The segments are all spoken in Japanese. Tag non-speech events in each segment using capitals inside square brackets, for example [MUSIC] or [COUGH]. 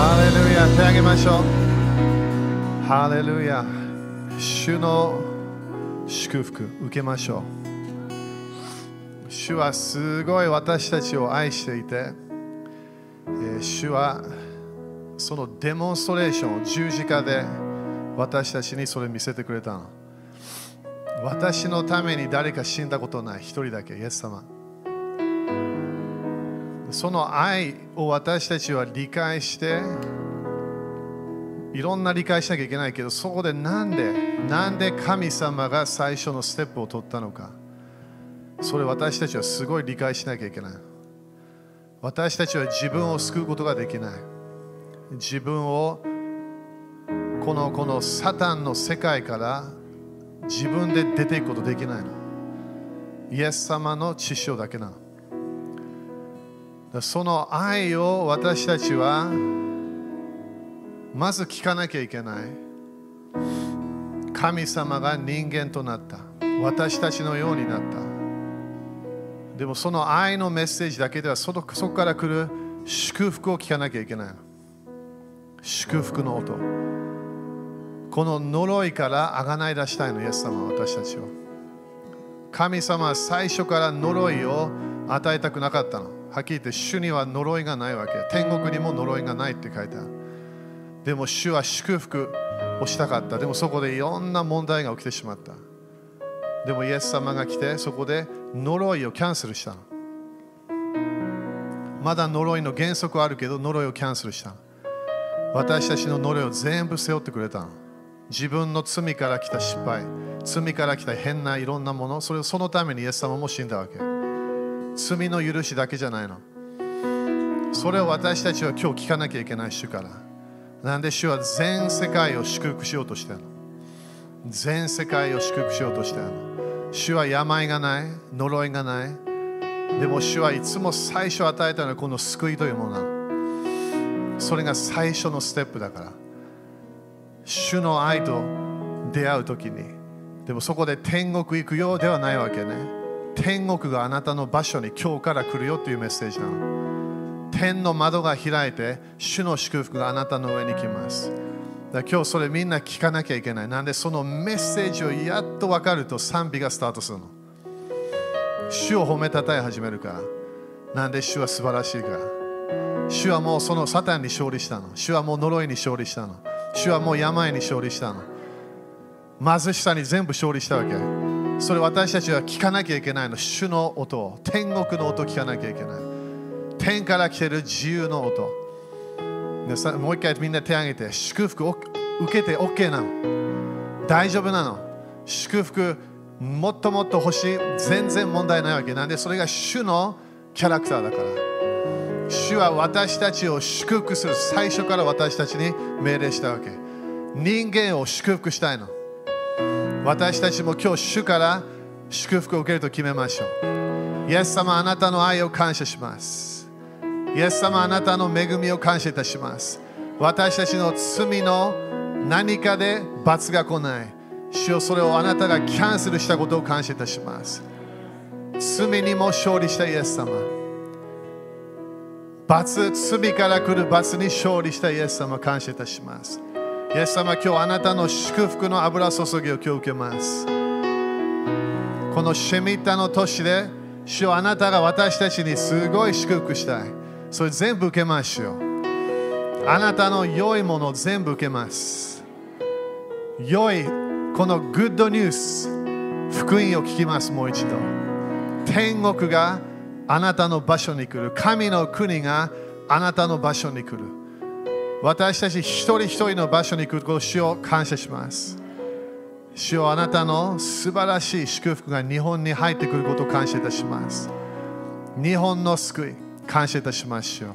ハレルヤ手あげましょう。ハレルヤ主の祝福受けましょう。主はすごい私たちを愛していて、え主はそのデモンストレーションを十字架で私たちにそれ見せてくれたの。私のために誰か死んだことない一人だけイエス様。その愛を私たちは理解していろんな理解しなきゃいけないけどそこでなんでなんで神様が最初のステップを取ったのか。それ私たちはすごい理解しなきゃいけない。私たちは自分を救うことができない。自分をこのこのサタンの世界から自分で出ていくことできないの。イエス様の知性だけなの。その愛を私たちはまず聞かなきゃいけない。神様が人間となった。私たちのようになった。でもその愛のメッセージだけではそこから来る祝福を聞かなきゃいけない。祝福の音。この呪いからあがない出したいのイエス様は私たちを。神様は最初から呪いを与えたくなかったの。はっきり言って主には呪いがないわけ天国にも呪いがないって書いてある。でも主は祝福をしたかった。でもそこでいろんな問題が起きてしまった。でもイエス様が来てそこで呪いをキャンセルしたまだ呪いの原則はあるけど呪いをキャンセルした私たちの呪いを全部背負ってくれた自分の罪から来た失敗罪から来た変ないろんなものそれをそのためにイエス様も死んだわけ罪の許しだけじゃないの。それを私たちは今日聞かなきゃいけない主から。なんで主は全世界を祝福しようとしてるの？全世界を祝福しようとしてるの？主は病がない呪いがない。でも主はいつも最初与えたのはこの救いというものなの。それが最初のステップだから。主の愛と出会う時に。でもそこで天国行くようではないわけね。天国があなたの場所に今日から来るよというメッセージなの。天の窓が開いて主の祝福があなたの上に来ます。だ今日それみんな聞かなきゃいけない。なんでそのメッセージをやっと分かると賛美がスタートするの。主を褒めたたえ始めるか。らなんで主は素晴らしいか。ら主はもうそのサタンに勝利したの。主はもう呪いに勝利したの。主はもう病に勝利したの。貧しさに全部勝利したわけ。それ私たちは聞かなきゃいけないの。主の音を天国の音を聞かなきゃいけない。天から来てる自由の音。でさもう一回みんな手を挙げて祝福を受けて OK なの。大丈夫なの。祝福もっともっと欲しい。全然問題ないわけなんでそれが主のキャラクターだから。主は私たちを祝福する。最初から私たちに命令したわけ。人間を祝福したいの。私たちも今日主から祝福を受けると決めましょう。イエス様あなたの愛を感謝します。イエス様あなたの恵みを感謝いたします。私たちの罪の何かで罰が来ない。主よそれをあなたがキャンセルしたことを感謝いたします。罪にも勝利したイエス様。罰罪から来る罰に勝利したイエス様感謝いたします。イエス様今日あなたの祝福の油注ぎを今日受けます。このシェミッタの年で主よあなたが私たちにすごい祝福したい。それ全部受けましょうあなたの良いもの全部受けます。良いこのグッドニュース福音を聞きますもう一度。天国があなたの場所に来る。神の国があなたの場所に来る。私たち一人一人の場所に来ることを主を感謝します。主よあなたの素晴らしい祝福が日本に入ってくることを感謝いたします。日本の救い感謝いたしましょう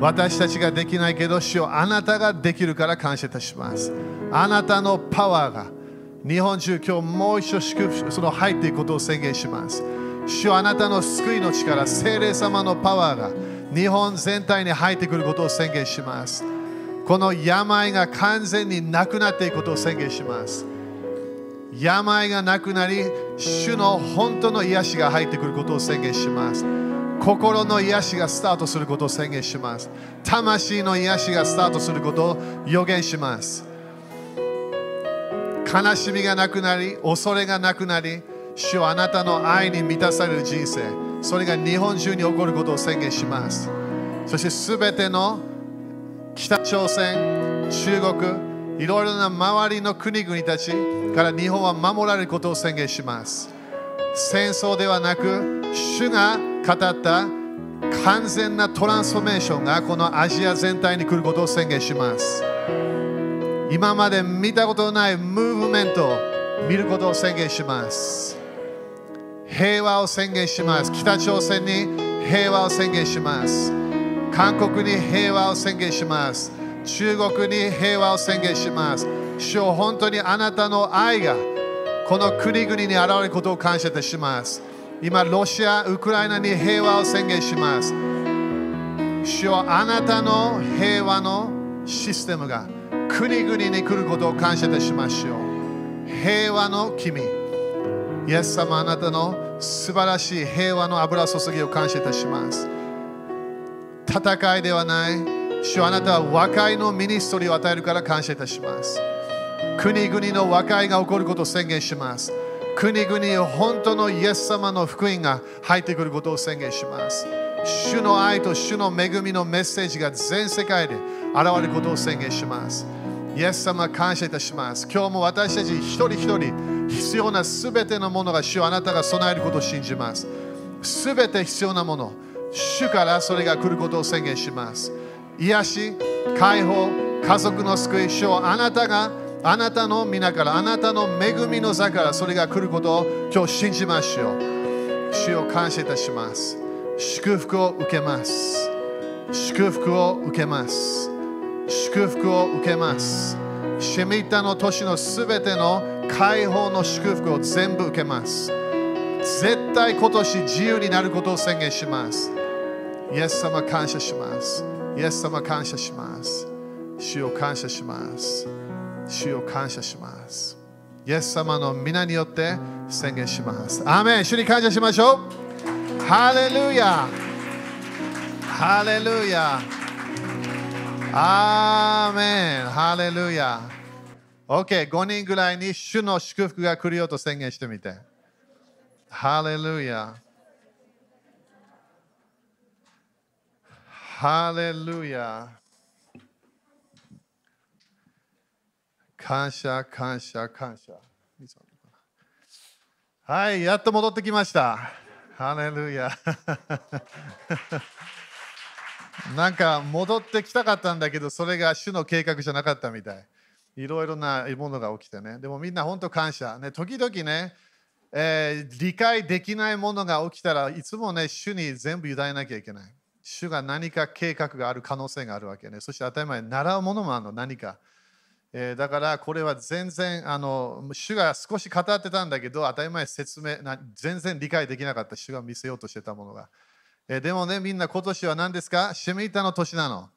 私たちができないけど主よあなたができるから感謝いたします。あなたのパワーが日本中今日もう一度祝福その入っていくことを宣言します。主よあなたの救いの力聖霊様のパワーが日本全体に入ってくることを宣言します。この病が完全になくなっていくことを宣言します。病がなくなり主の本当の癒しが入ってくることを宣言します。心の癒しがスタートすることを宣言します。魂の癒しがスタートすることを予言します。悲しみがなくなり恐れがなくなり主はあなたの愛に満たされる人生。それが日本中に起こることを宣言します。そしてすべての北朝鮮中国いろいろな周りの国々たちから日本は守られることを宣言します。戦争ではなく主が語った完全なトランスフォーメーションがこのアジア全体に来ることを宣言します。今まで見たことのないムーブメントを見ることを宣言します。平和を宣言します。北朝鮮に平和を宣言します。韓国に平和を宣言します。中国に平和を宣言します。主よ本当にあなたの愛がこの国々に現れることを感謝いたします。今ロシア、ウクライナに平和を宣言します。主よあなたの平和のシステムが国々に来ることを感謝いたしましょう平和の君。イエス様あなたの素晴らしい平和の油注ぎを感謝いたします。戦いではない。主あなたは和解のミニストリーを与えるから感謝いたします。国々の和解が起こることを宣言します。国々に本当のイエス様の福音が入ってくることを宣言します。主の愛と主の恵みのメッセージが全世界で現れることを宣言します。イエス様感謝いたします。今日も私たち一人一人必要なすべてのものが主あなたが備えることを信じます。すべて必要なもの。主からそれが来ることを宣言します。癒し解放家族の救い主をあなたがあなたの皆からあなたの恵みの座からそれが来ることを今日信じましょう。主を感謝いたします。祝福を受けます。祝福を受けます。祝福を受けます。シェミッタの年のすべての解放の祝福を全部受けます。絶対今年自由になることを宣言します。イエス様感謝します。イエス様感謝します。主を感謝します。主を感謝します。イエス様の皆によって宣言します。アーメン。主に感謝しましょう。ハレルヤ。ハレルヤ。アーメン。ハレルヤ。OK、5人ぐらいに主の祝福が来るよと宣言してみて。ハレルヤ。ハレルヤ。感謝、感謝、感謝。はい、やっと戻ってきました。ハレルヤ。なんか戻ってきたかったんだけど、それが主の計画じゃなかったみたい。いろいろなものが起きてね。でもみんな本当感謝。ね、時々ね、えー理解できないものが起きたらいつもね、主に全部委ねなきゃいけない。主が何か計画がある可能性があるわけね。そして当たり前、習うものもあるの、何か。えーだからこれは全然あの主が少し語ってたんだけど当たり前説明な全然理解できなかった。主が見せようとしてたものが、えーでもねみんな今年は何ですか？シェミータの年なの。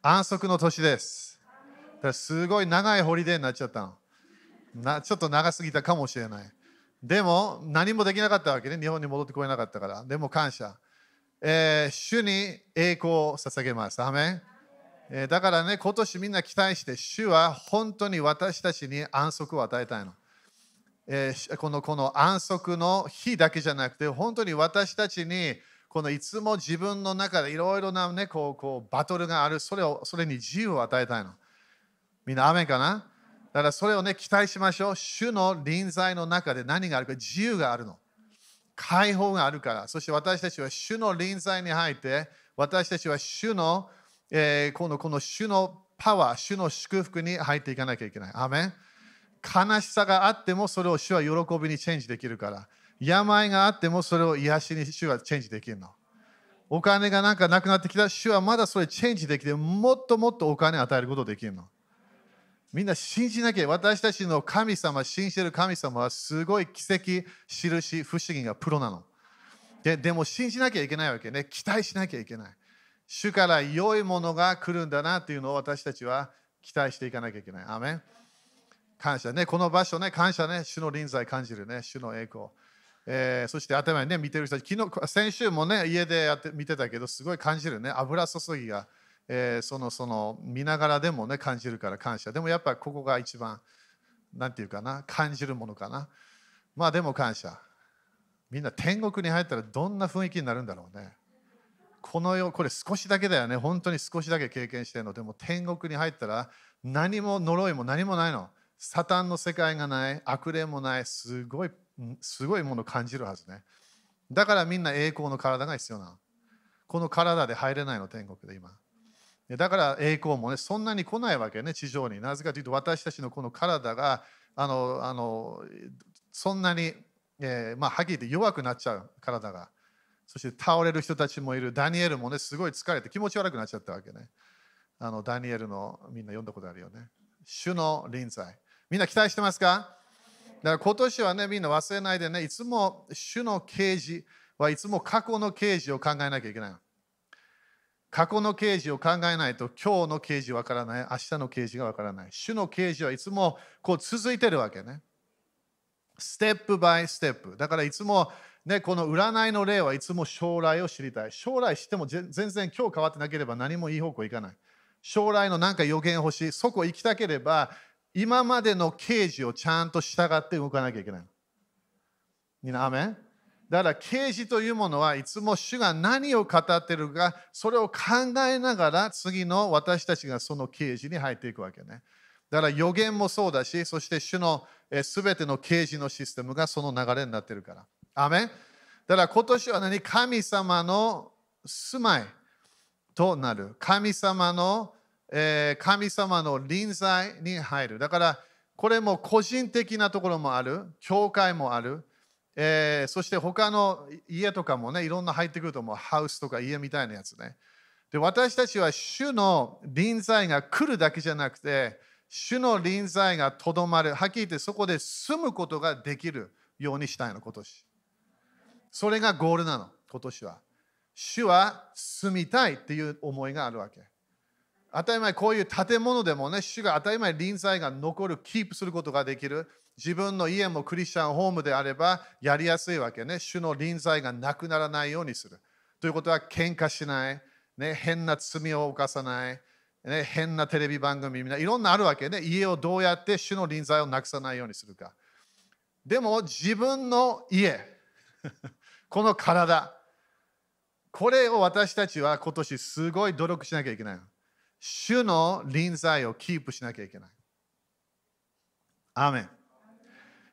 安息の年です。だからすごい長いホリデーになっちゃったの。なちょっと長すぎたかもしれない。でも何もできなかったわけね。日本に戻ってこれなかったから。でも感謝、えー主に栄光を捧げます。アメえーだからね、今年みんな期待して、主は本当に私たちに安息を与えたいの。えーこのこの安息の日だけじゃなくて、本当に私たちにこのいつも自分の中でいろいろな、ね、こうこうバトルがある。それを、それに自由を与えたいの。みんな、雨かな？だからそれをね、期待しましょう。主の臨在の中で何があるか、自由があるの。解放があるから。そして私たちは主の臨在に入って、私たちは主の、えーこのこの主のパワー、主の祝福に入っていかなきゃいけない。アメン悲しさがあってもそれを主は喜びにチェンジできるから。病があってもそれを癒しに主はチェンジできるの。お金がなんかなくなってきた主はまだそれチェンジできてもっともっとお金与えることできるの。みんな信じなきゃ私たちの神様、信じる神様はすごい奇跡、印、不思議がプロなの。ででも信じなきゃいけないわけね。期待しなきゃいけない。主から良いものが来るんだなっていうのを私たちは期待していかなきゃいけない。アーメン感謝ね。この場所ね、感謝ね。主の臨在感じるね。主の栄光。えーそして頭にね、見てる人たち、昨日、先週もね、家でやって見てたけど、すごい感じるね、油注ぎが、えーその、その、見ながらでもね、感じるから感謝。でもやっぱここが一番、なんていうかな、感じるものかな。まあでも感謝。みんな天国に入ったらどんな雰囲気になるんだろうね。この世、これ少しだけだよね。本当に少しだけ経験してるの。でも天国に入ったら何も呪いも何もないの。サタンの世界がない、悪霊もない、すごい、すごいものを感じるはずね。だからみんな栄光の体が必要なの。この体で入れないの、天国で今。だから栄光もね、そんなに来ないわけね、地上に。なぜかというと、私たちのこの体が、あの、あのそんなに、えーまあ、はっきり言って弱くなっちゃう、体が。そして倒れる人たちもいる。ダニエルもね、すごい疲れて気持ち悪くなっちゃったわけね。あのダニエルのみんな読んだことあるよね。主の臨在。みんな期待してますか？だから今年はね、みんな忘れないでね、いつも主の啓示はいつも過去の啓示を考えなきゃいけない。過去の啓示を考えないと今日の啓示わからない、明日の啓示がわからない。主の啓示はいつもこう続いてるわけね。ステップバイステップ。だからいつも、ね、この占いの例はいつも将来を知りたい。将来知っても全然今日変わってなければ何もいい方向いかない。将来のなんか予言欲しい。そこ行きたければ今までの啓示をちゃんと従って動かなきゃいけない。みんな、アメン？だから啓示というものはいつも主が何を語っているか、それを考えながら次の私たちがその啓示に入っていくわけね。だから予言もそうだし、そして主のすべての啓示のシステムがその流れになっているから。アメだから今年は何？神様の住まいとなる。神様の、えー神様の臨在に入る。だからこれも個人的なところもある。教会もある。えーそして他の家とかもね、いろんな入ってくると思う。ハウスとか家みたいなやつね。で私たちは主の臨在が来るだけじゃなくて、主の臨在がとどまる。はっきり言ってそこで住むことができるようにしたいの、今年。それがゴールなの、今年は。主は住みたいっていう思いがあるわけ。当たり前、こういう建物でもね、主が当たり前、臨在が残る、キープすることができる。自分の家もクリスチャンホームであればやりやすいわけね。主の臨在がなくならないようにする。ということは、喧嘩しない、ね、変な罪を犯さない、ね、変なテレビ番組みんないろんなあるわけね。家をどうやって主の臨在をなくさないようにするか。でも自分の家、[LAUGHS] この体、これを私たちは今年すごい努力しなきゃいけない。主の臨在をキープしなきゃいけない。アーメン。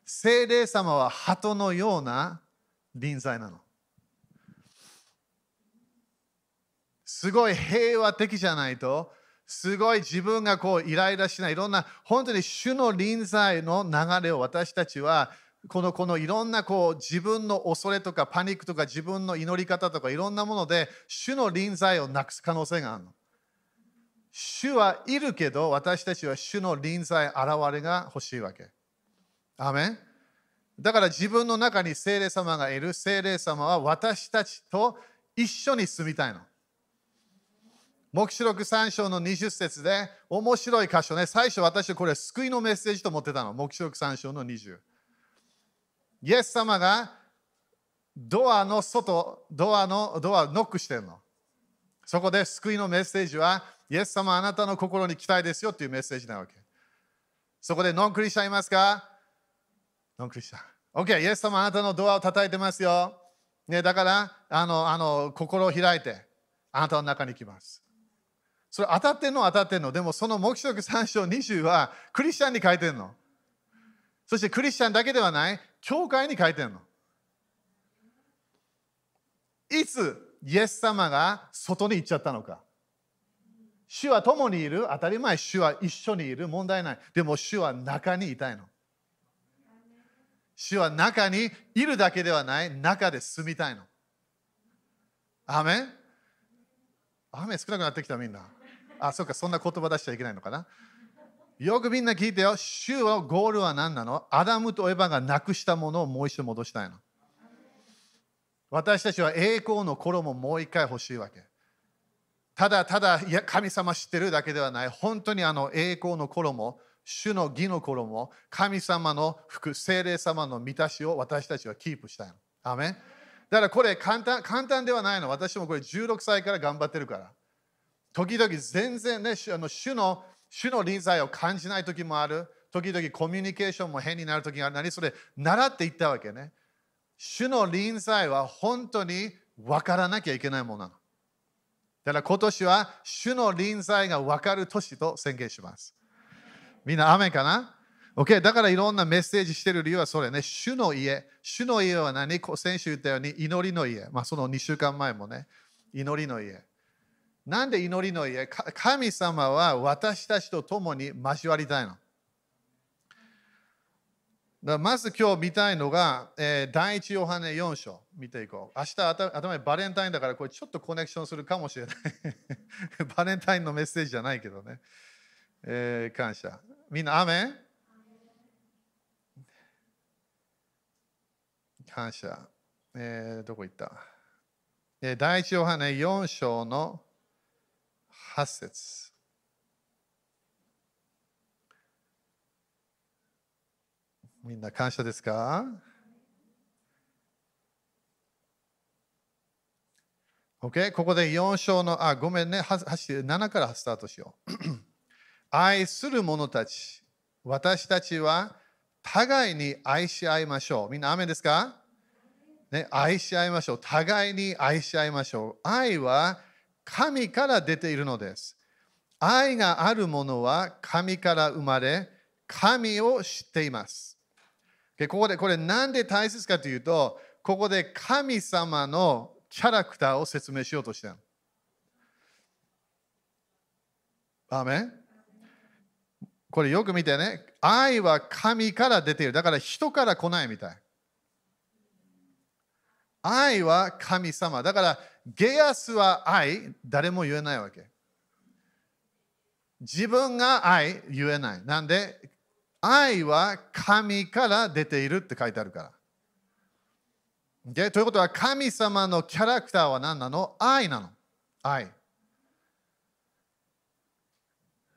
聖霊様は鳩のような臨在なの。すごい平和的じゃないと、すごい自分がこうイライラしない、いろんな本当に主の臨在の流れを私たちはこのこのいろんなこう自分の恐れとかパニックとか自分の祈り方とかいろんなもので主の臨在をなくす可能性があるの。主はいるけど私たちは主の臨在現れが欲しいわけ。アーメンだから自分の中に聖霊様がいる聖霊様は私たちと一緒に住みたいの。黙示録3章の20節で面白い箇所ね。最初私これ救いのメッセージと思ってたの。黙示録3章の20。イエス様がドアの外、ドアのドアノックしてるの。そこで救いのメッセージは、イエス様あなたの心に期待ですよっていうメッセージなわけ。そこでノンクリスチャンいますか？ノンクリスチャン。OK、イエス様あなたのドアを叩いてますよ。ね、だからあのあの、心を開いて、あなたの中に行きます。それ当たってんの？当たってんの？でもその黙示録3章20はクリスチャンに書いてんの。そしてクリスチャンだけではない、教会に書いてるの。いつイエス様が外に行っちゃったのか。主は共にいる、当たり前、主は一緒にいる、問題ない。でも主は中にいたいの。主は中にいるだけではない、中で住みたいの。アーメン？アーメン少なくなってきたみんな。あ、そうか、そんな言葉出しちゃいけないのかな。よくみんな聞いてよ。主はゴールは何なの？アダムとエヴァがなくしたものをもう一度戻したいの。私たちは栄光の衣ももう一回欲しいわけ。ただただいや神様知ってるだけではない。本当にあの栄光の衣、主の義の衣、神様の服、精霊様の満たしを私たちはキープしたいの。アメンだからこれ簡単簡単ではないの。私もこれ16歳から頑張ってるから。時々全然ね、主あの主の主の臨在を感じない時もある。時々コミュニケーションも変になる時がある。何それ？習っていったわけね。主の臨在は本当に分からなきゃいけないものなの。だから今年は主の臨在が分かる年と宣言します。みんな雨かな ?OK。だからいろんなメッセージしてる理由はそれね。主の家。主の家は何？先週言ったように祈りの家。まあその2週間前もね。祈りの家。なんで祈りの家？神様は私たちと共に交わりたいの？だまず今日見たいのが、えー、第一ヨハネ4章見ていこう。明日頭にバレンタインだからこれちょっとコネクションするかもしれない。[LAUGHS] バレンタインのメッセージじゃないけどね。えー、感謝。みんな、アメン？感謝。えー、どこ行った、えー、第一ヨハネ4章の8節みんな感謝ですか ?OK? ここで4章の、あ、ごめんね、7からスタートしよう。[CLEARS THROAT] 愛する者たち、私たちは互いに愛し合いましょう。みんな、雨ですか？ね、愛し合いましょう。互いに愛し合いましょう。愛は神から出ているのです。愛があるものは神から生まれ、神を知っています。でここでこれなんで大切かというと、ここで神様のキャラクターを説明しようとしてる。アメこれよく見てね。愛は神から出ている。だから人から来ないみたい。愛は神様。だからゲアスは愛、誰も言えないわけ。自分が愛言えない。なんで？愛は神から出ているって書いてあるから。ということは神様のキャラクターは何なの？愛なの。愛。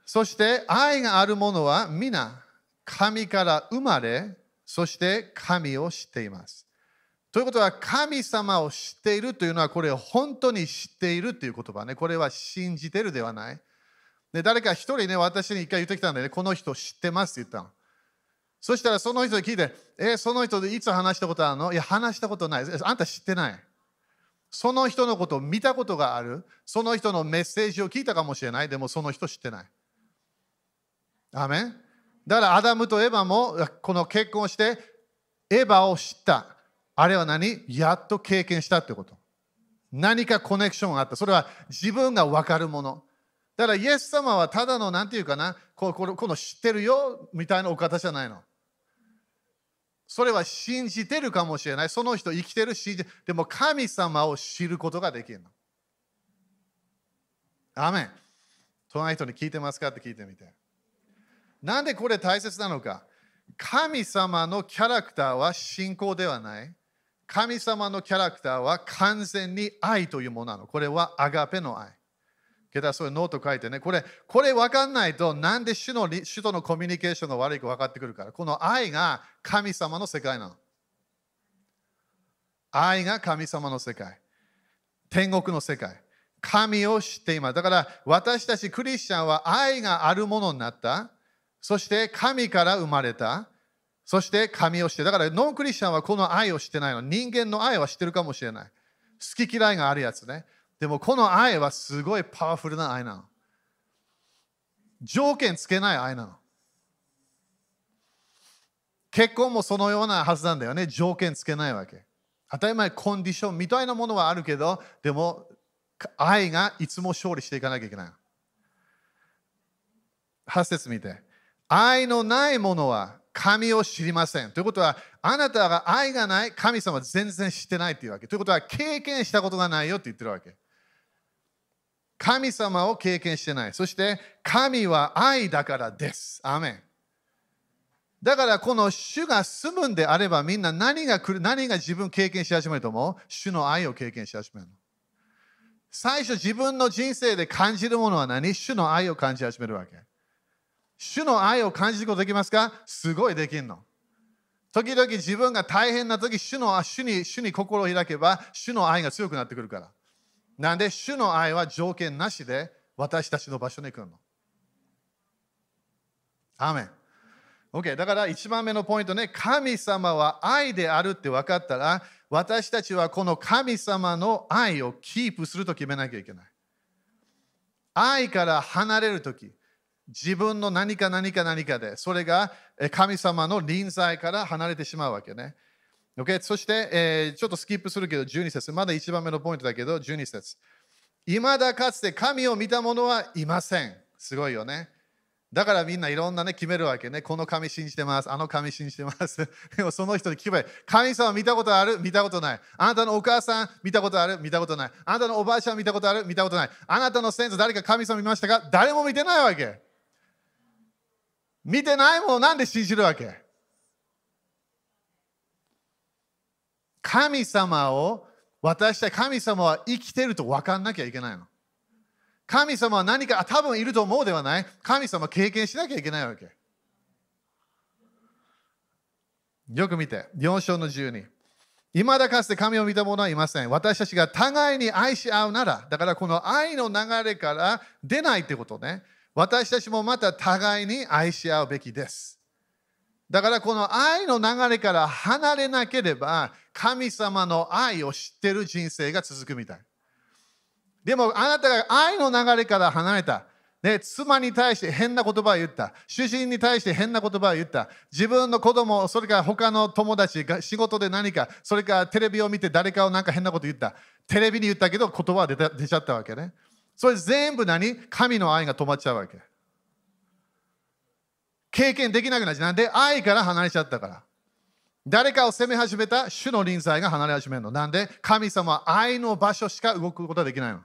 そして愛があるものは皆神から生まれ、そして神を知っています。ということは神様を知っているというのはこれ本当に知っているという言葉ね。これは信じてるではない。で誰か一人ね、私に一回言ってきたんでね、この人知ってますって言ったの。そしたらその人に聞いて、え、その人でいつ話したことあるの？いや、話したことない。あんた知ってない？その人のことを見たことがある？その人のメッセージを聞いたかもしれない？でもその人知ってない。アメン？だからアダムとエヴァもこの結婚して、エヴァを知った。あれは何？やっと経験したってこと。何かコネクションがあった。それは自分が分かるもの。だからイエス様はただの何て言うかな、このこの知ってるよ？みたいなお方じゃないの。それは信じてるかもしれない。その人生きてるし、でも神様を知ることができるの。アメン。隣人に聞いてますか？って聞いてみて。なんでこれ大切なのか？神様のキャラクターは信仰ではない。神様のキャラクターは完全に愛というものなの。これはアガペの愛。けど、そういうノート書いてね、これ、これ分かんないと、なんで主の主とのコミュニケーションが悪いか分かってくるから。この愛が神様の世界なの。愛が神様の世界。天国の世界。神を知っています。だから私たちクリスチャンは愛があるものになった。そして神から生まれた。そして神を知って。だからノンクリスチャンはこの愛を知ってないの。人間の愛は知ってるかもしれない。好き嫌いがあるやつね。でもこの愛はすごいパワフルな愛なの。条件つけない愛なの。結婚もそのようなはずなんだよね。条件つけないわけ。当たり前コンディションみたいなものはあるけど、でも愛がいつも勝利していかなきゃいけない。8節見て。愛のないものは神を知りません。ということは、あなたが愛がない神様全然知ってないというわけ。ということは、経験したことがないよって言ってるわけ。神様を経験してない。そして神は愛だからです。アメン。だからこの主が住むんであればみんな何が来る何が自分経験し始めると思う？主の愛を経験し始めるの。最初自分の人生で感じるものは何？主の愛を感じ始めるわけ。主の愛を感じることできますか？すごいできるの。時々自分が大変な時主の主に主に心を開けば主の愛が強くなってくるから。なんで主の愛は条件なしで私たちの場所に来るの？アーメン。OK。だから1番目のポイントね、神様は愛であるって分かったら、私たちはこの神様の愛をキープすると決めなきゃいけない。愛から離れるとき、自分の何か何か何かで、それが神様の臨在から離れてしまうわけね。Okay? そして、えー、ちょっとスキップするけど、12節。まだ1番目のポイントだけど、12節。いまだかつて神を見た者はいません。すごいよね。だからみんないろんなね、決めるわけね。この神信じてます。あの神信じてます。[LAUGHS] でもその人に聞けばいい。神様見たことある？見たことない。あなたのお母さん見たことある？見たことない。あなたのおばあちゃん見たことある？見たことない。あなたの先祖誰か神様見ましたか？誰も見てないわけ。見てないものなんで信じるわけ？神様を私たち神様は生きてると分かんなきゃいけないの。神様は何か多分いると思うではない。神様は経験しなきゃいけないわけ。よく見て、4章の12。いまだかつて神を見た者はいません。私たちが互いに愛し合うなら、だからこの愛の流れから出ないってことね。私たちもまた互いに愛し合うべきです。だからこの愛の流れから離れなければ、神様の愛を知ってる人生が続くみたい。でもあなたが愛の流れから離れた。ね、妻に対して変な言葉を言った。主人に対して変な言葉を言った。自分の子供、それから他の友達が仕事で何か、それからテレビを見て誰かをなんか変なこと言った。テレビに言ったけど言葉は出た出ちゃったわけね。それ全部何？神の愛が止まっちゃうわけ。経験できなくなっちゃう。なんで？愛から離れちゃったから。誰かを責め始めた主の臨在が離れ始めるの。なんで？神様は愛の場所しか動くことはできないの。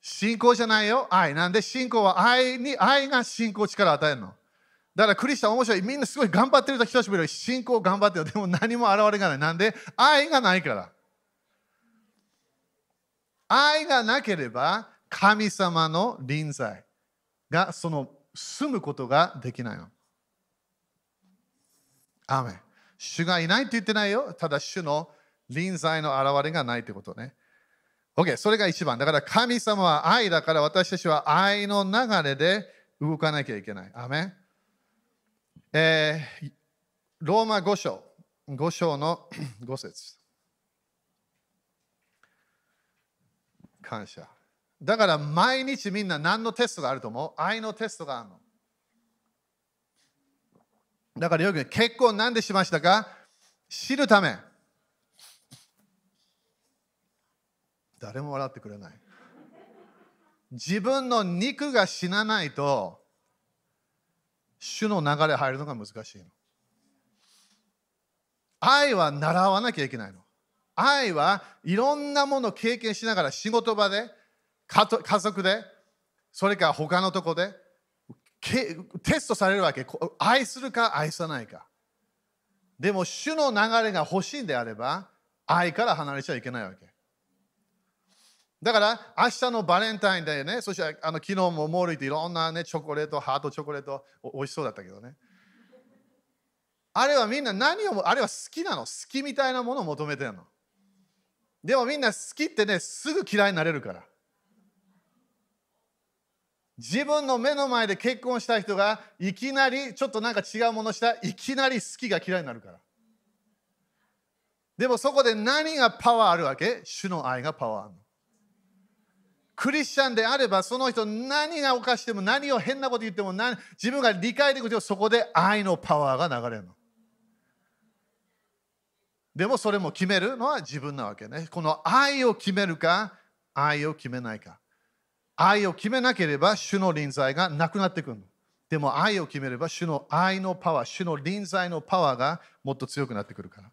信仰じゃないよ、愛。なんで？信仰は愛に、愛が信仰力を与えるの。だからクリスチャン面白い。みんなすごい頑張ってる人たちもいる。信仰頑張ってる。でも何も現れがない。なんで？愛がないから。愛がなければ神様の臨在がその住むことができないの。アメ主がいないって言ってないよ。ただ主の臨在の現れがないってことね。OK、それが一番。だから神様は愛だから私たちは愛の流れで動かなきゃいけない。アメえー、ローマ5章、5章の [CLEARS THROAT] 5節感謝。だから毎日みんな何のテストがあると思う？愛のテストがあるの。だからよく結婚なんでしましたか？知るため。誰も笑ってくれない。自分の肉が死なないと主の流れ入るのが難しいの。愛は習わなきゃいけないの。愛はいろんなものを経験しながら仕事場で家族でそれから他のとこでテストされるわけ愛するか愛さないかでも主の流れが欲しいんであれば愛から離れちゃいけないわけだから明日のバレンタインデーね、そしてあの昨日もモール行っていろんな、ね、チョコレート、ハートチョコレート、おいしそうだったけどね。あれはみんな何を、あれは好きなの？好きみたいなものを求めてるの。でもみんな好きってね、すぐ嫌いになれるから。自分の目の前で結婚した人がいきなりちょっとなんか違うものしたいきなり好きが嫌いになるから。でもそこで何がパワーあるわけ？主の愛がパワーあるの。クリスチャンであればその人何が犯しても何を変なこと言っても何自分が理解できるとそこで愛のパワーが流れるの。でもそれも決めるのは自分なわけね。この愛を決めるか愛を決めないか。愛を決めなければ主の臨在がなくなってくる。でも愛を決めれば主の愛のパワー、主の臨在のパワーがもっと強くなってくるから。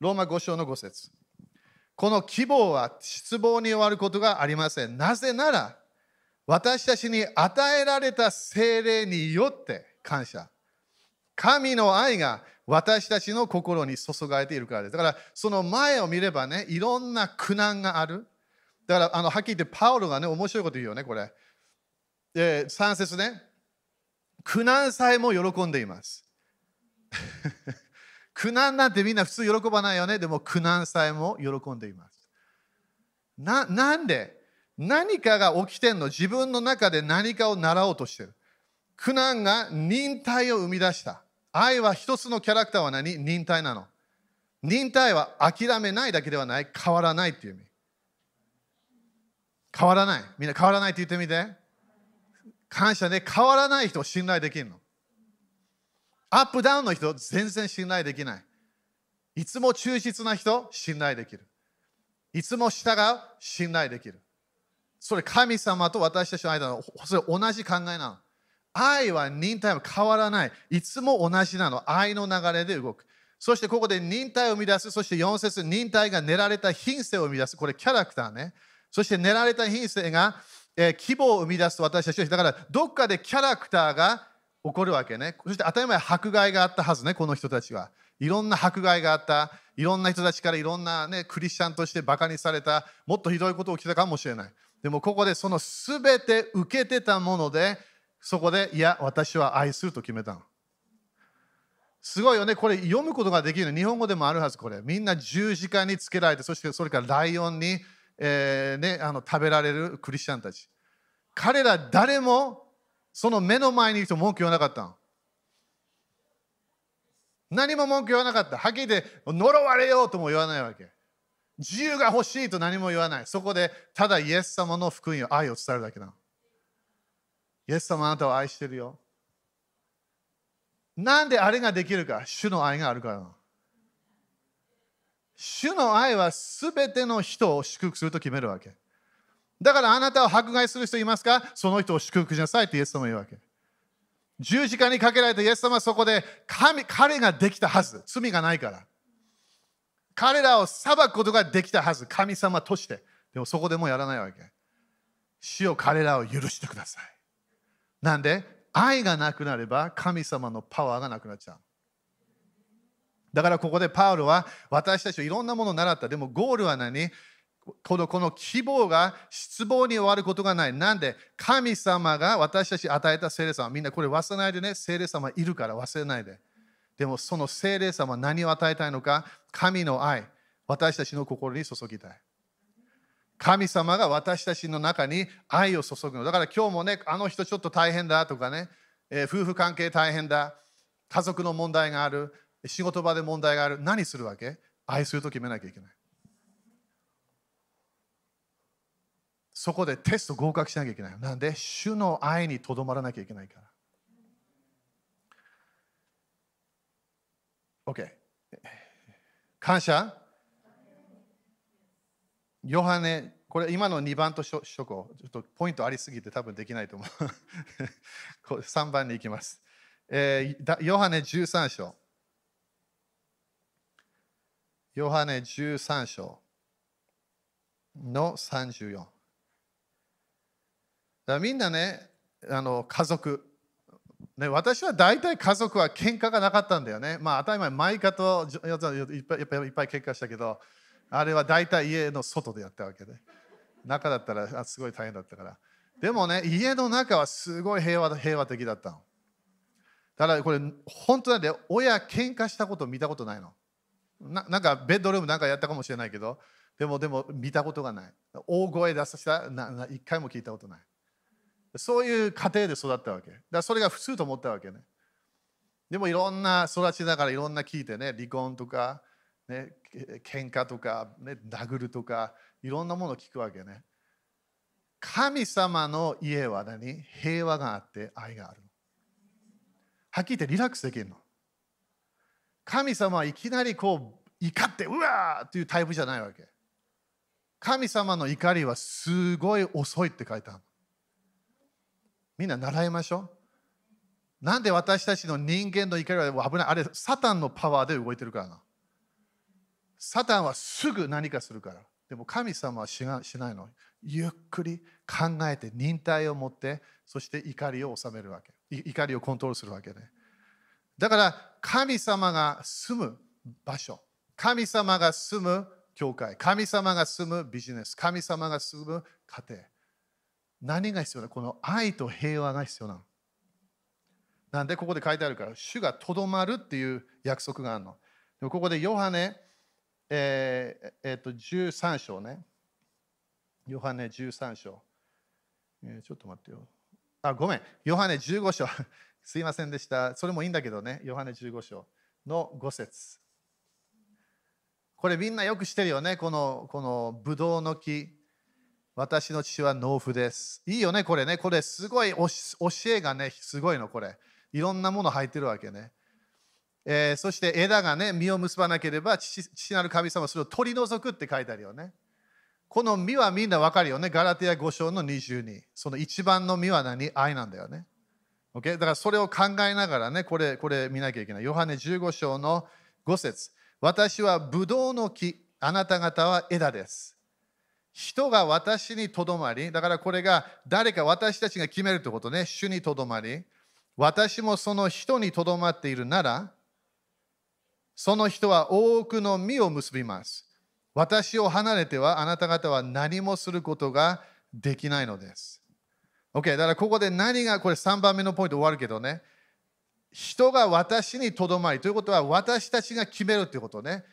ローマ5章の5節この希望は失望に終わることがありません。なぜなら、私たちに与えられた精霊によって感謝。神の愛が私たちの心に注がれているからです。だから、その前を見ればね、いろんな苦難がある。だから、あのはっきり言って、パウロがね、面白いこと言うよね、これ。で、3節ね。苦難さえも喜んでいます。[LAUGHS] 苦難なんてみんな普通喜ばないよね。でも苦難さえも喜んでいます。ななんで？何かが起きてんの？自分の中で何かを習おうとしてる。苦難が忍耐を生み出した。愛は一つのキャラクターは何？忍耐なの。忍耐は諦めないだけではない、変わらないっていう意味。変わらない。みんな変わらないって言ってみて。感謝、ね、変わらない人を信頼できるの。アップダウンの人、全然信頼できない。いつも忠実な人、信頼できる。いつも従う、信頼できる。それ神様と私たちの間のそれ同じ考えなの。愛は忍耐は変わらない。いつも同じなの。愛の流れで動く。そしてここで忍耐を生み出す。そして4節忍耐が練られた品性を生み出す。これキャラクターね。そして練られた品性が、えー、希望を生み出す私たちだからどっかでキャラクターが起こるわけね。そして当たり前迫害があったはずね、この人たちは。いろんな迫害があった。いろんな人たちからいろんな、ね、クリスチャンとしてバカにされた。もっとひどいことを起きたかもしれない。でもここでその全て受けてたもので、そこで、いや、私は愛すると決めたの。すごいよね。これ読むことができる。日本語でもあるはず、これ。みんな十字架につけられて、そしてそれからライオンに、えーね、あの食べられるクリスチャンたち。彼ら誰もその目の前にいる人文句言わなかったの。何も文句言わなかった。はっきり言って、呪われようとも言わないわけ。自由が欲しいと何も言わない。そこでただイエス様の福音を愛を伝えるだけなの。イエス様あなたを愛してるよ。なんであれができるか主の愛があるからな。主の愛はすべての人を祝福すると決めるわけ。だからあなたを迫害する人いますか？その人を祝福しなさいってイエス様言うわけ。十字架にかけられたイエス様はそこで神彼ができたはず。罪がないから。彼らを裁くことができたはず。神様として。でもそこでもやらないわけ。死を彼らを許してください。なんで？愛がなくなれば神様のパワーがなくなっちゃう。だからここでパウロは私たちはいろんなものを習った。でもゴールは何？このこの希望が失望に終わることがない。なんで？神様が私たち与えた聖霊様、みんなこれ忘れないでね、聖霊様いるから忘れないで。でもその聖霊様は何を与えたいのか、神の愛、私たちの心に注ぎたい。神様が私たちの中に愛を注ぐの。だから今日もね、あの人ちょっと大変だとかね、えー、夫婦関係大変だ、家族の問題がある、仕事場で問題がある、何するわけ？愛すると決めなきゃいけない。そこでテスト合格しなきゃいけない。なんで、主の愛にとどまらなきゃいけないから。OK。感謝？ヨハネ、これ今の2番としとこう。ちょっとポイントありすぎて多分できないと思う。3番に行きます。えー、ヨハネ13章。ヨハネ13章の34。だみんなね、あの家族、ね、私は大体家族は喧嘩がなかったんだよね。まあ当たり前、マイカといっぱいっぱいいっぱい喧嘩したけど、あれは大体家の外でやったわけで。中だったらすごい大変だったから。でもね、家の中はすごい平和平和的だったの。だからこれ、本当なんで、親喧嘩したこと見たことないの。ななんかベッドルームなんかやったかもしれないけど、でもでも見たことがない。大声出させた一回も聞いたことない。そういう家庭で育ったわけ。だそれが普通と思ったわけね。でもいろんな育ちながらいろんな聞いてね、離婚とか、ね、喧嘩とか、ね、殴るとか、いろんなものを聞くわけね。神様の家は何？平和があって愛がある。はっきり言ってリラックスできるの。神様はいきなりこう怒ってうわーっていうタイプじゃないわけ。神様の怒りはすごい遅いって書いてある。みんな習いましょう。なんで私たちの人間の怒りは危ないあれ、サタンのパワーで動いてるからな。サタンはすぐ何かするから。でも神様はしないの。ゆっくり考えて忍耐を持ってそして怒りを収めるわけ。怒りをコントロールするわけね。だから神様が住む場所、神様が住む教会、神様が住むビジネス、神様が住む家庭。何が必要だこの愛と平和が必要なの。なんでここで書いてあるから、主がとどまるっていう約束があるの。でもここでヨハネ、えーえー、と13章ね。ヨハネ13章。えー、ちょっと待ってよ。あ、ごめん。ヨハネ15章。すいませんでした。それもいいんだけどね。ヨハネ15章の5節これみんなよく知ってるよね。このこのブドウの木。私の父は農夫です。いいよね、これね。これすごい教えがね、すごいの、これ。いろんなもの入ってるわけね。えー、そして枝がね、実を結ばなければ父、父なる神様はそれを取り除くって書いてあるよね。この実はみんなわかるよね。ガラティア5章の22。その一番の実は何？愛なんだよね。Okay? だからそれを考えながらね、これ、これ見なきゃいけない。ヨハネ15章の5節私はブドウの木、あなた方は枝です。人が私にとどまり、だからこれが誰か私たちが決めるってことね、主にとどまり、私もその人にとどまっているなら、その人は多くの実を結びます。私を離れてはあなた方は何もすることができないのです。OK、だからここで何が、これ3番目のポイント終わるけどね、人が私にとどまりということは私たちが決めるということね。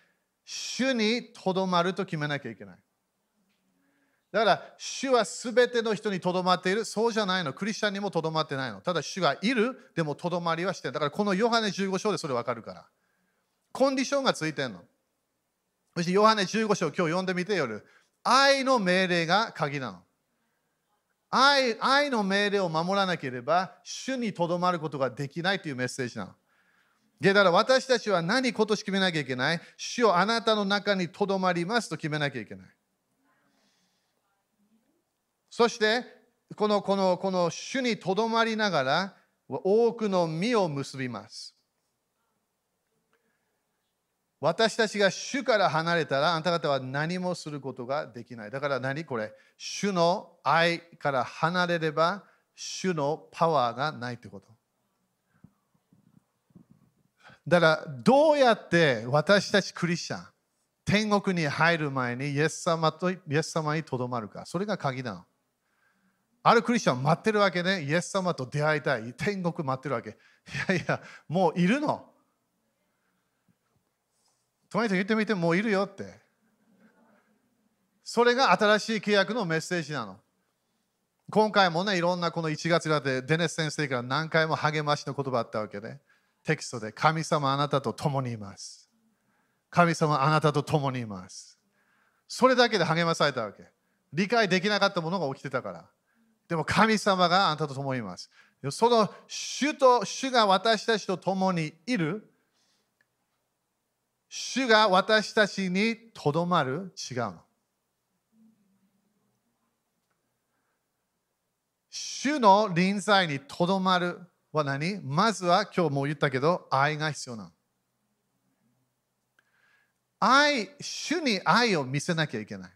主にとどまると決めなきゃいけない。だから、主はすべての人にとどまっている。そうじゃないの。クリスチャンにもとどまってないの。ただ、主がいる。でも、とどまりはしてる。だから、このヨハネ15章でそれ分かるから。コンディションがついてるの。そして、ヨハネ15章、今日読んでみて夜。愛の命令が鍵なの。愛愛の命令を守らなければ、主にとどまることができないというメッセージなの。だから私たちは何今年決めなきゃいけない？主をあなたの中にとどまりますと決めなきゃいけない。そして、このこのこの主にとどまりながら、多くの実を結びます。私たちが主から離れたら、あなた方は何もすることができない。だから何これ？主の愛から離れれば、主のパワーがないということ。だから、どうやって私たちクリスチャン、天国に入る前にイエス様とイエス様にとどまるか。それが鍵なの。あるクリスチャン待ってるわけね。イエス様と出会いたい。天国待ってるわけ。いやいや、もういるの。隣と言ってみて、もういるよって。それが新しい契約のメッセージなの。今回もね、いろんなこの1月だってデネス先生から何回も励ましの言葉あったわけね。テキストで、神様あなたと共にいます。神様あなたと共にいます。それだけで励まされたわけ。理解できなかったものが起きてたから。でも神様があなたと共にいます。その主と主が私たちと共にいる。主が私たちにとどまる？違うの。主の臨在にとどまるは何？まずは今日も言ったけど愛が必要なの。愛、主に愛を見せなきゃいけない。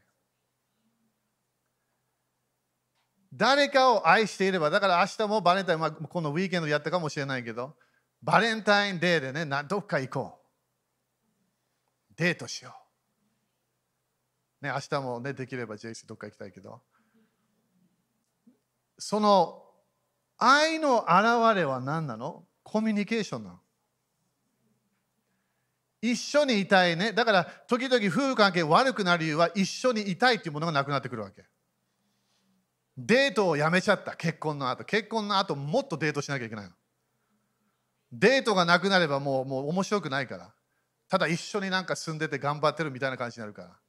誰かを愛していれば、だから明日もバレンタイン、まあ、このウィーケンドやったかもしれないけど、バレンタインデーでね、どっか行こう。デートしよう。ね、明日もね、できれば JC どっか行きたいけど。その愛の表れは何なの？コミュニケーションなの？一緒にいたいね。だから、時々夫婦関係悪くなる理由は一緒にいたいっていうものがなくなってくるわけ。デートをやめちゃった結婚の後結婚の後もっとデートしなきゃいけないのデートがなくなればもうもう面白くないからただ一緒になんか住んでて頑張ってるみたいな感じになるから。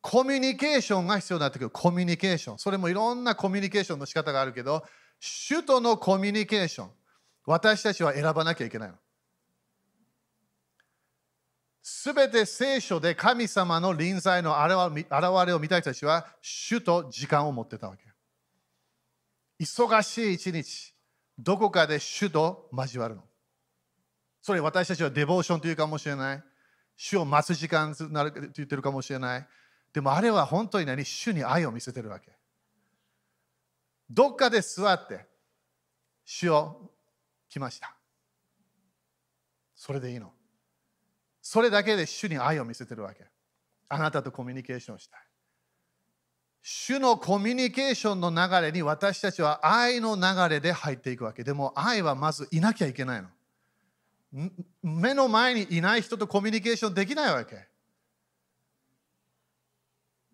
コミュニケーションが必要になってくる。コミュニケーション。それもいろんなコミュニケーションの仕方があるけど首都のコミュニケーション。私たちは選ばなきゃいけないの。すべて聖書で神様の臨在の現れを見た人たちは主と時間を持ってたわけ。忙しい一日、どこかで主と交わるの。それ私たちはデボーションというかもしれない。主を待つ時間と言ってるかもしれない。でもあれは本当に何？主に愛を見せてるわけ。どっかで座って、主を来ました。それでいいの。それだけで主に愛を見せてるわけ。あなたとコミュニケーションしたい。主のコミュニケーションの流れに私たちは愛の流れで入っていくわけ。でも愛はまずいなきゃいけないの。目の前にいない人とコミュニケーションできないわけ。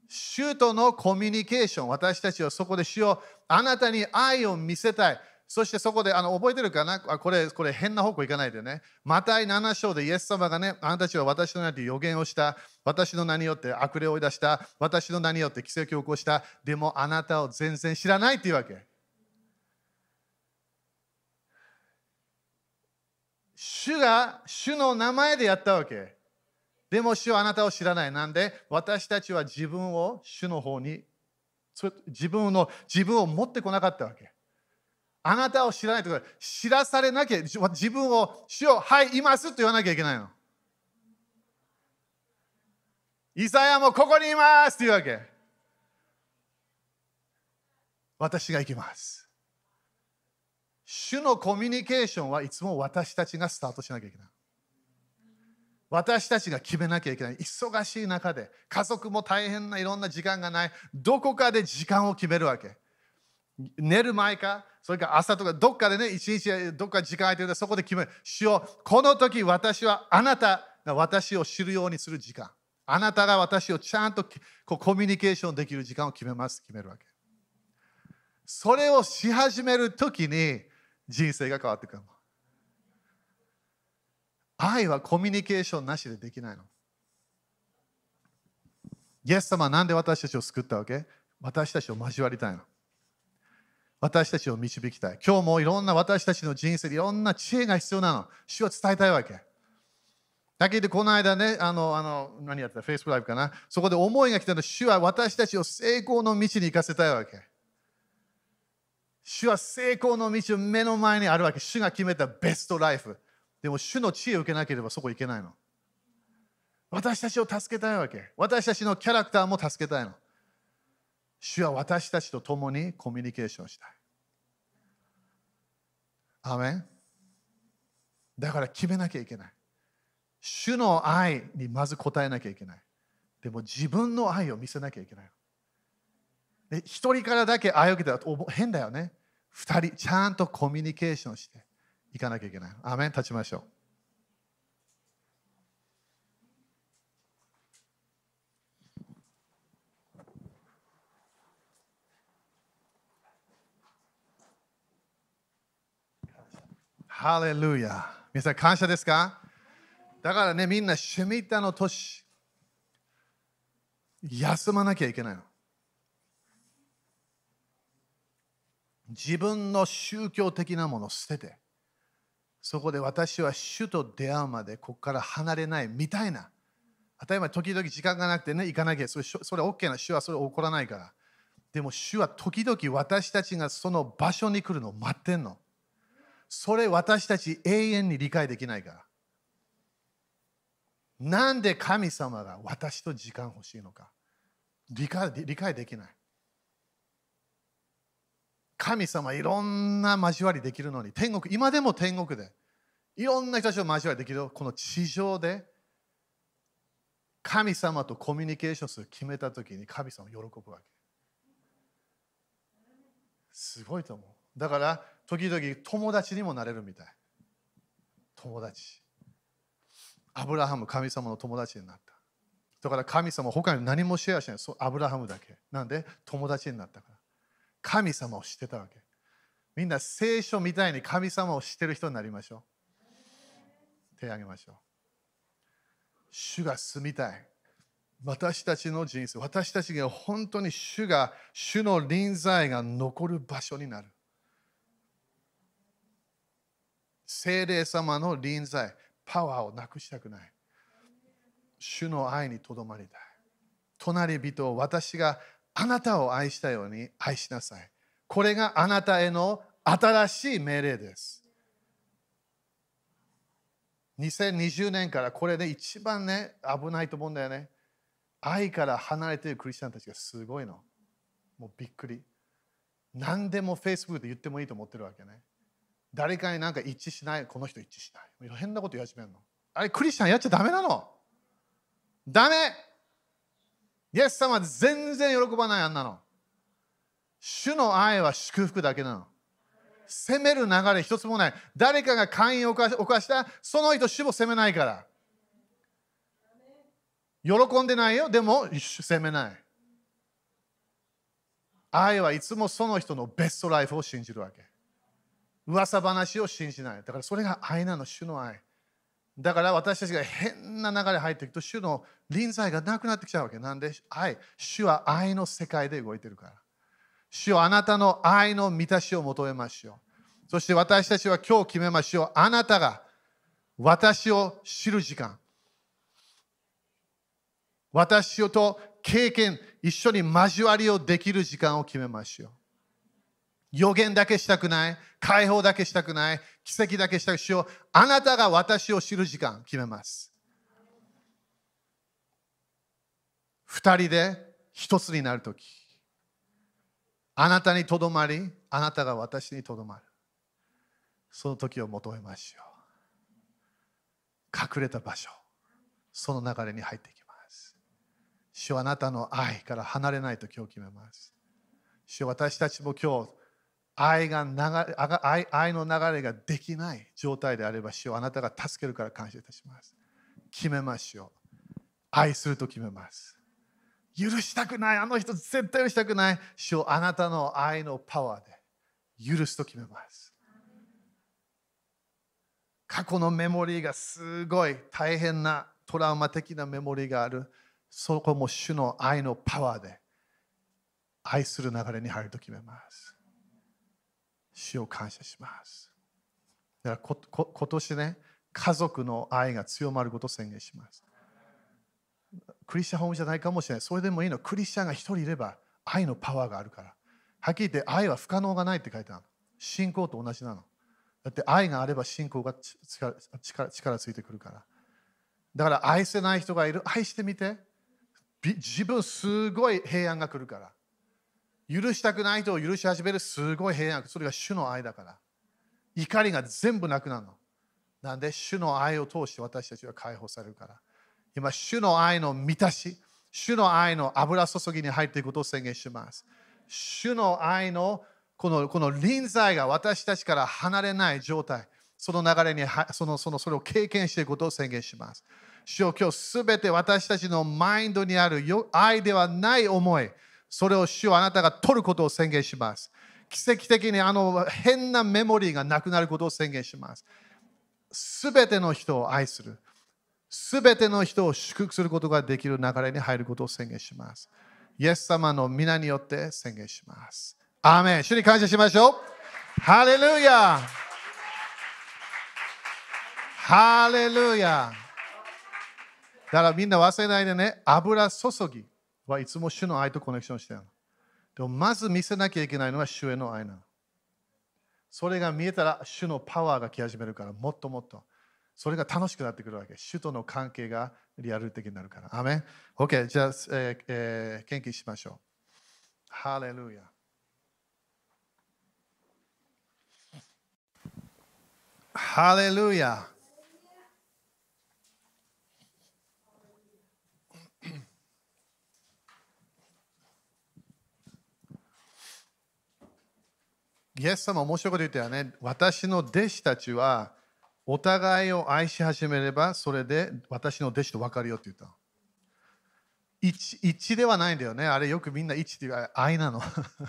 主とのコミュニケーション、私たちはそこで主をあなたに愛を見せたい。そしてそこであの覚えてるかな？あこれこれ変な方向行かないでね。マタイ7章でイエス様がね、あなたたちは私の名に予言をした？私の名によって悪霊を追い出した？私の名によって奇跡を起こした？でもあなたを全然知らないっていうわけ。主が主の名前でやったわけ。でも主はあなたを知らない。なんで？私たちは自分を主の方に自分の自分を持ってこなかったわけ。あなたを知らないとか、知らされなきゃ、自分を、主よ、はい、いますと言わなきゃいけないの。イザヤもここにいますっていうわけ。私が行きます。主のコミュニケーションはいつも私たちがスタートしなきゃいけない。私たちが決めなきゃいけない。忙しい中で、家族も大変ないろんな時間がない。どこかで時間を決めるわけ。寝る前か、それから朝とか、どっかでね、一日どっか時間空いてるでそこで決める。主よこの時私はあなたが私を知るようにする時間。あなたが私をちゃんとこうコミュニケーションできる時間を決めます。決めるわけ。それをし始める時に人生が変わってくる。愛はコミュニケーションなしでできないの。イエス様は何で私たちを救ったわけ？私たちを交わりたいの。私たちを導きたい。今日もいろんな私たちの人生でいろんな知恵が必要なの。主は伝えたいわけ。だけど、この間ね、あの、あの何やってた ?Facebook ライブかな？そこで思いが来たの、主は私たちを成功の道に行かせたいわけ。主は成功の道を目の前にあるわけ。主が決めたベストライフ。でも、主の知恵を受けなければそこ行けないの。私たちを助けたいわけ。私たちのキャラクターも助けたいの。主は私たちと共にコミュニケーションしたい。アメンだから決めなきゃいけない。主の愛にまず答えなきゃいけない。でも自分の愛を見せなきゃいけない。一人からだけ愛を受けたら変だよね。二人ちゃんとコミュニケーションしていかなきゃいけない。アメン立ちましょう。ハレルヤ。皆さん感謝ですか？だからね、みんなシュミッタの年、休まなきゃいけないの。自分の宗教的なものを捨てて、そこで私は主と出会うまでここから離れないみたいな。当たり前、時々時間がなくてね、行かなきゃ、それそれ OK な、主はそれ起こらないから。でも主は時々私たちがその場所に来るのを待ってんの。それ私たち永遠に理解できないから。なんで神様が私と時間欲しいのか理解理解できない。神様いろんな交わりできるのに天国今でも天国でいろんな人たちと交わりできるこの地上で神様とコミュニケーションする決めた時に神様喜ぶわけすごいと思うだから時々友達にもなれるみたい。友達。アブラハム、神様の友達になった。だから神様、他に何もシェアしない。そうアブラハムだけ。なんで？友達になったから。神様を知ってたわけ。みんな聖書みたいに神様を知ってる人になりましょう。手を挙げましょう。主が住みたい。私たちの人生、私たちが本当に主が、主の臨在が残る場所になる。精霊様の臨在、パワーをなくしたくない。主の愛にとどまりたい。隣人を私があなたを愛したように愛しなさい。これがあなたへの新しい命令です。2020年からこれで一番ね、危ないと思うんだよね。愛から離れているクリスチャンたちがすごいの。もうびっくり。何でも Facebook で言ってもいいと思ってるわけね。誰かになんか一致しない、この人一致しない。変なこと言い始めるの。あれ、クリスチャンやっちゃダメなの。ダメイエス様全然喜ばないあんなの。主の愛は祝福だけなの。責める流れ一つもない。誰かが会員を犯したその人主も責めないから。喜んでないよ、でも責めない。愛はいつもその人のベストライフを信じるわけ。噂話を信じない。だからそれが愛なの、主の愛。だから私たちが変な流れ入っていくと、主の臨在がなくなってきちゃうわけ。なんで愛、主は愛の世界で動いてるから。主はあなたの愛の満たしを求めましょう。そして私たちは今日決めましょう。あなたが私を知る時間。私と経験、一緒に交わりをできる時間を決めましょう。予言だけしたくない、解放だけしたくない、奇跡だけしたくしよ。あなたが私を知る時間決めます。二人で一つになるとき、あなたにとどまり、あなたが私にとどまる。その時を求めましょう。隠れた場所、その流れに入っていきます。主はあなたの愛から離れないと今日決めます。主は私たちも今日、愛が流れ愛の流れができない状態であれば、主よあなたが助けるから感謝いたします。決めましょう。愛すると決めます。許したくない、あの人絶対許したくない。主よあなたの愛のパワーで許すと決めます。過去のメモリーがすごい大変なトラウマ的なメモリーがある。そこも主の愛のパワーで愛する流れに入ると決めます。主を感謝します。だから今年ね、家族の愛が強まることを宣言します。クリスチャンホームじゃないかもしれない。それでもいいの。クリスチャンが一人いれば愛のパワーがあるから。はっきり言って愛は不可能がないって書いてある信仰と同じなの。だって愛があれば信仰が力力力ついてくるから。だから愛せない人がいる。愛してみて。自分すごい平安が来るから。許したくない人を許し始めるすごい平安。それが主の愛だから。怒りが全部なくなるの。なんで主の愛を通して私たちは解放されるから。今、主の愛の満たし、主の愛の油注ぎに入っていくことを宣言します。主の愛のこのこの臨在が私たちから離れない状態、その流れにそのそのそれを経験していくことを宣言します。主よ今日すべて私たちのマインドにある愛ではない思い、それを主はあなたが取ることを宣言します。奇跡的にあの変なメモリーがなくなることを宣言します。すべての人を愛する。すべての人を祝福することができる流れに入ることを宣言します。イエス様の皆によって宣言します。アーメン主に感謝しましょう。ハレルヤハレルヤだからみんな忘れないでね、油注ぎ。はい。つも主の愛とコネクションしてる。でもまず見せなきゃい。けない。のは主への愛なの。それが見えたら主のパワーが来始めるからもっともっとそれが楽しくなってくるわけ。主との関係がリアル的になるから。アメン ?OK、じゃあ、えーえー、献金しましょう。ハレルヤ。ハレルヤ。イエス様面白いこと言ったよね。私の弟子たちはお互いを愛し始めればそれで私の弟子と分かるよって言った。一一致ではないんだよね。あれよくみんな一致っていう愛なの。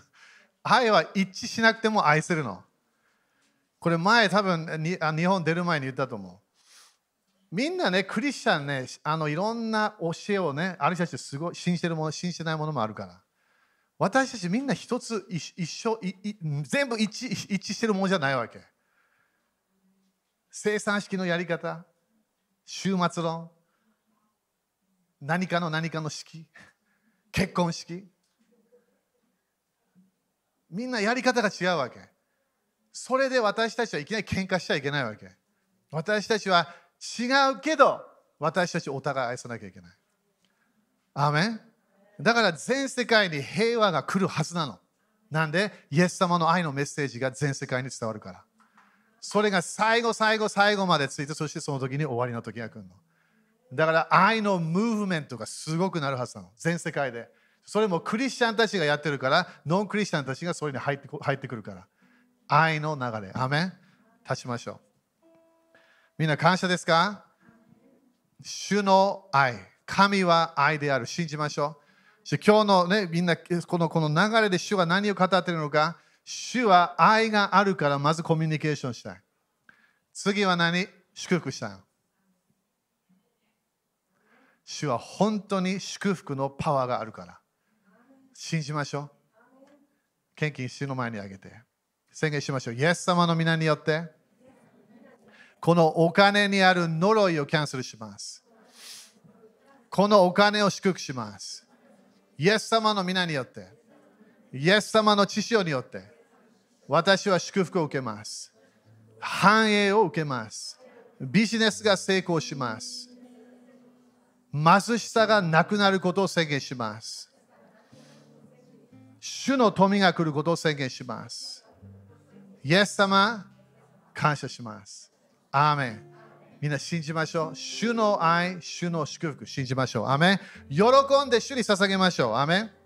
[LAUGHS] 愛は一致しなくても愛せるの。これ前多分にあ日本出る前に言ったと思う。みんなね、クリスチャンね、あのいろんな教えをね、ある人たちすごい信じてるもの、信じてないものもあるから。私たちみんな一つ一緒全部一致してるものじゃないわけ。生産式のやり方終末論何かの何かの式結婚式。みんなやり方が違うわけ。それで私たちはいきなり喧嘩しちゃいけないわけ。私たちは違うけど私たちお互い愛さなきゃいけない。アーメン。だから全世界に平和が来るはずなの。なんで、イエス様の愛のメッセージが全世界に伝わるから。それが最後、最後、最後までついて、そしてその時に終わりの時が来るの。だから愛のムーブメントがすごくなるはずなの。全世界で。それもクリスチャンたちがやってるから、ノンクリスチャンたちがそれに入って入ってくるから。愛の流れ。アメン立ちましょう。みんな感謝ですか？主の愛。神は愛である。信じましょう。今日のね、みんなこのこの流れで主が何を語っているのか。主は愛があるからまずコミュニケーションしたい。次は何？祝福したい。主は本当に祝福のパワーがあるから。信じましょう。献金主の前にあげて。宣言しましょう。イエス様の皆によって、このお金にある呪いをキャンセルします。このお金を祝福します。イエス様の皆によって、イエス様の知識によって、私は祝福を受けます。繁栄を受けます。ビジネスが成功します。貧しさがなくなることを宣言します。主の富が来ることを宣言します。イエス様、感謝します。アーメン。みんな信じましょう。主の愛、主の祝福、信じましょう。アメン。喜んで主に捧げましょう。アメン。